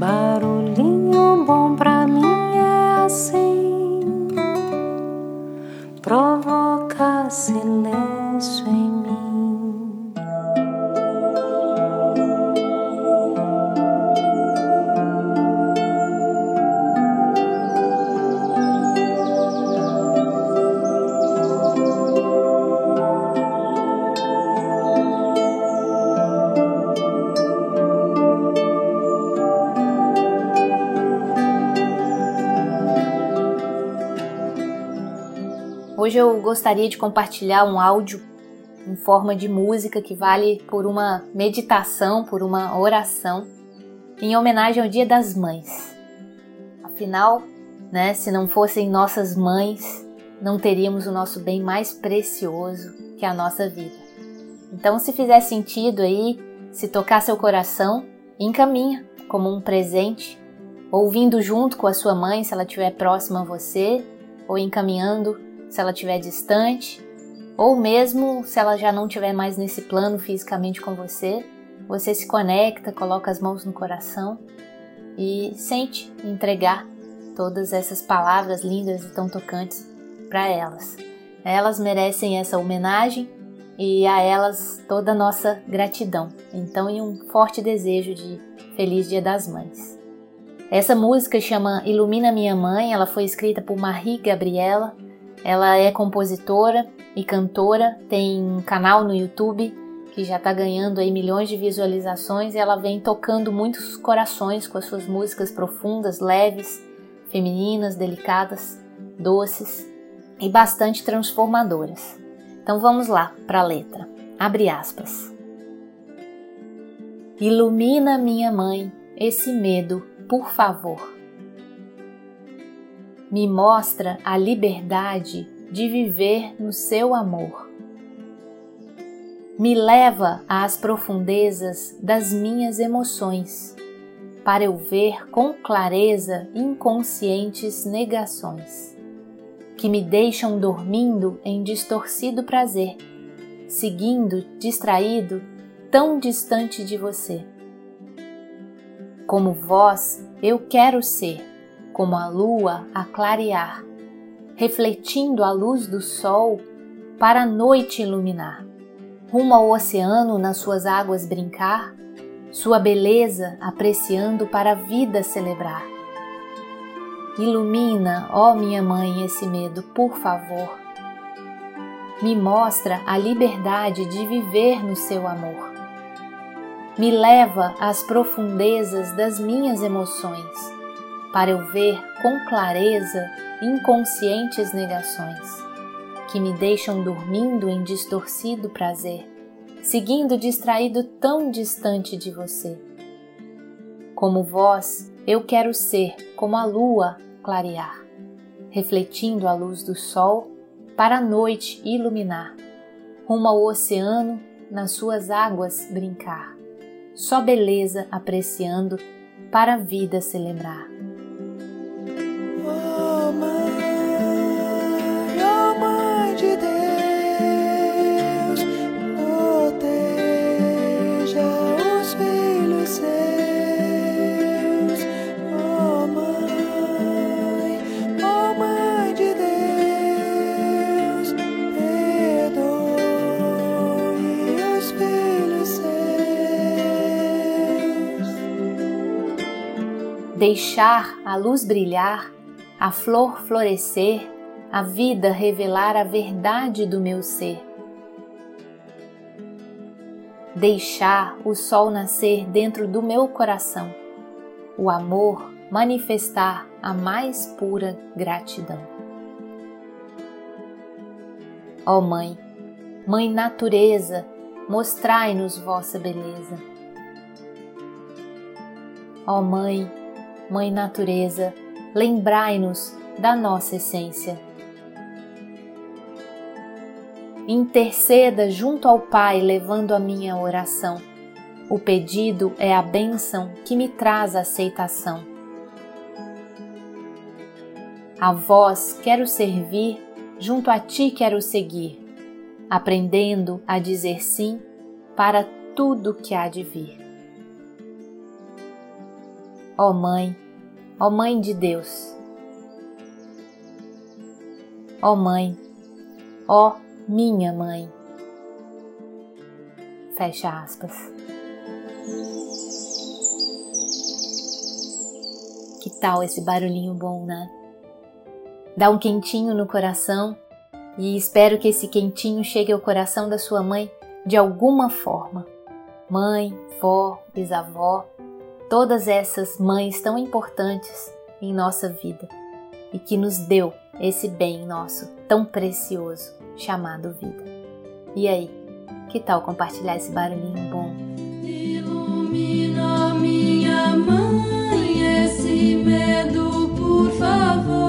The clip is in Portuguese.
Barulhinho bom pra Hoje eu gostaria de compartilhar um áudio em forma de música que vale por uma meditação, por uma oração, em homenagem ao Dia das Mães. Afinal, né, se não fossem nossas mães, não teríamos o nosso bem mais precioso, que a nossa vida. Então, se fizer sentido aí, se tocar seu coração, encaminha como um presente, ouvindo junto com a sua mãe, se ela estiver próxima a você, ou encaminhando se ela estiver distante, ou mesmo se ela já não estiver mais nesse plano fisicamente com você, você se conecta, coloca as mãos no coração e sente entregar todas essas palavras lindas e tão tocantes para elas. Elas merecem essa homenagem e a elas toda a nossa gratidão. Então, e um forte desejo de Feliz Dia das Mães. Essa música chama Ilumina Minha Mãe, ela foi escrita por Marie Gabriela ela é compositora e cantora, tem um canal no YouTube que já está ganhando aí milhões de visualizações e ela vem tocando muitos corações com as suas músicas profundas, leves, femininas, delicadas, doces e bastante transformadoras. Então vamos lá para a letra. Abre aspas. Ilumina minha mãe esse medo, por favor me mostra a liberdade de viver no seu amor. Me leva às profundezas das minhas emoções, para eu ver com clareza inconscientes negações, que me deixam dormindo em distorcido prazer, seguindo distraído tão distante de você. Como vós, eu quero ser como a lua a clarear, refletindo a luz do sol para a noite iluminar, rumo ao oceano nas suas águas brincar, sua beleza apreciando para a vida celebrar. Ilumina, ó minha mãe, esse medo, por favor. Me mostra a liberdade de viver no seu amor. Me leva às profundezas das minhas emoções para eu ver com clareza inconscientes negações, que me deixam dormindo em distorcido prazer, seguindo distraído tão distante de você. Como vós, eu quero ser como a lua clarear, refletindo a luz do sol para a noite iluminar, rumo ao oceano nas suas águas brincar, só beleza apreciando para a vida celebrar. Deixar a luz brilhar, a flor florescer, a vida revelar a verdade do meu ser. Deixar o sol nascer dentro do meu coração, o amor manifestar a mais pura gratidão. Ó oh Mãe, Mãe Natureza, mostrai-nos vossa beleza. Ó oh Mãe, Mãe Natureza, lembrai-nos da nossa essência. Interceda junto ao Pai, levando a minha oração. O pedido é a bênção que me traz aceitação. A vós quero servir, junto a ti quero seguir, aprendendo a dizer sim para tudo que há de vir. Ó Mãe, ó Mãe de Deus. Ó Mãe, ó minha Mãe. Fecha aspas. Que tal esse barulhinho bom, né? Dá um quentinho no coração e espero que esse quentinho chegue ao coração da sua mãe de alguma forma. Mãe, vó, bisavó, todas essas mães tão importantes em nossa vida e que nos deu esse bem nosso tão precioso chamado vida. E aí, que tal compartilhar esse barulhinho bom? Ilumina minha mãe esse medo, por favor.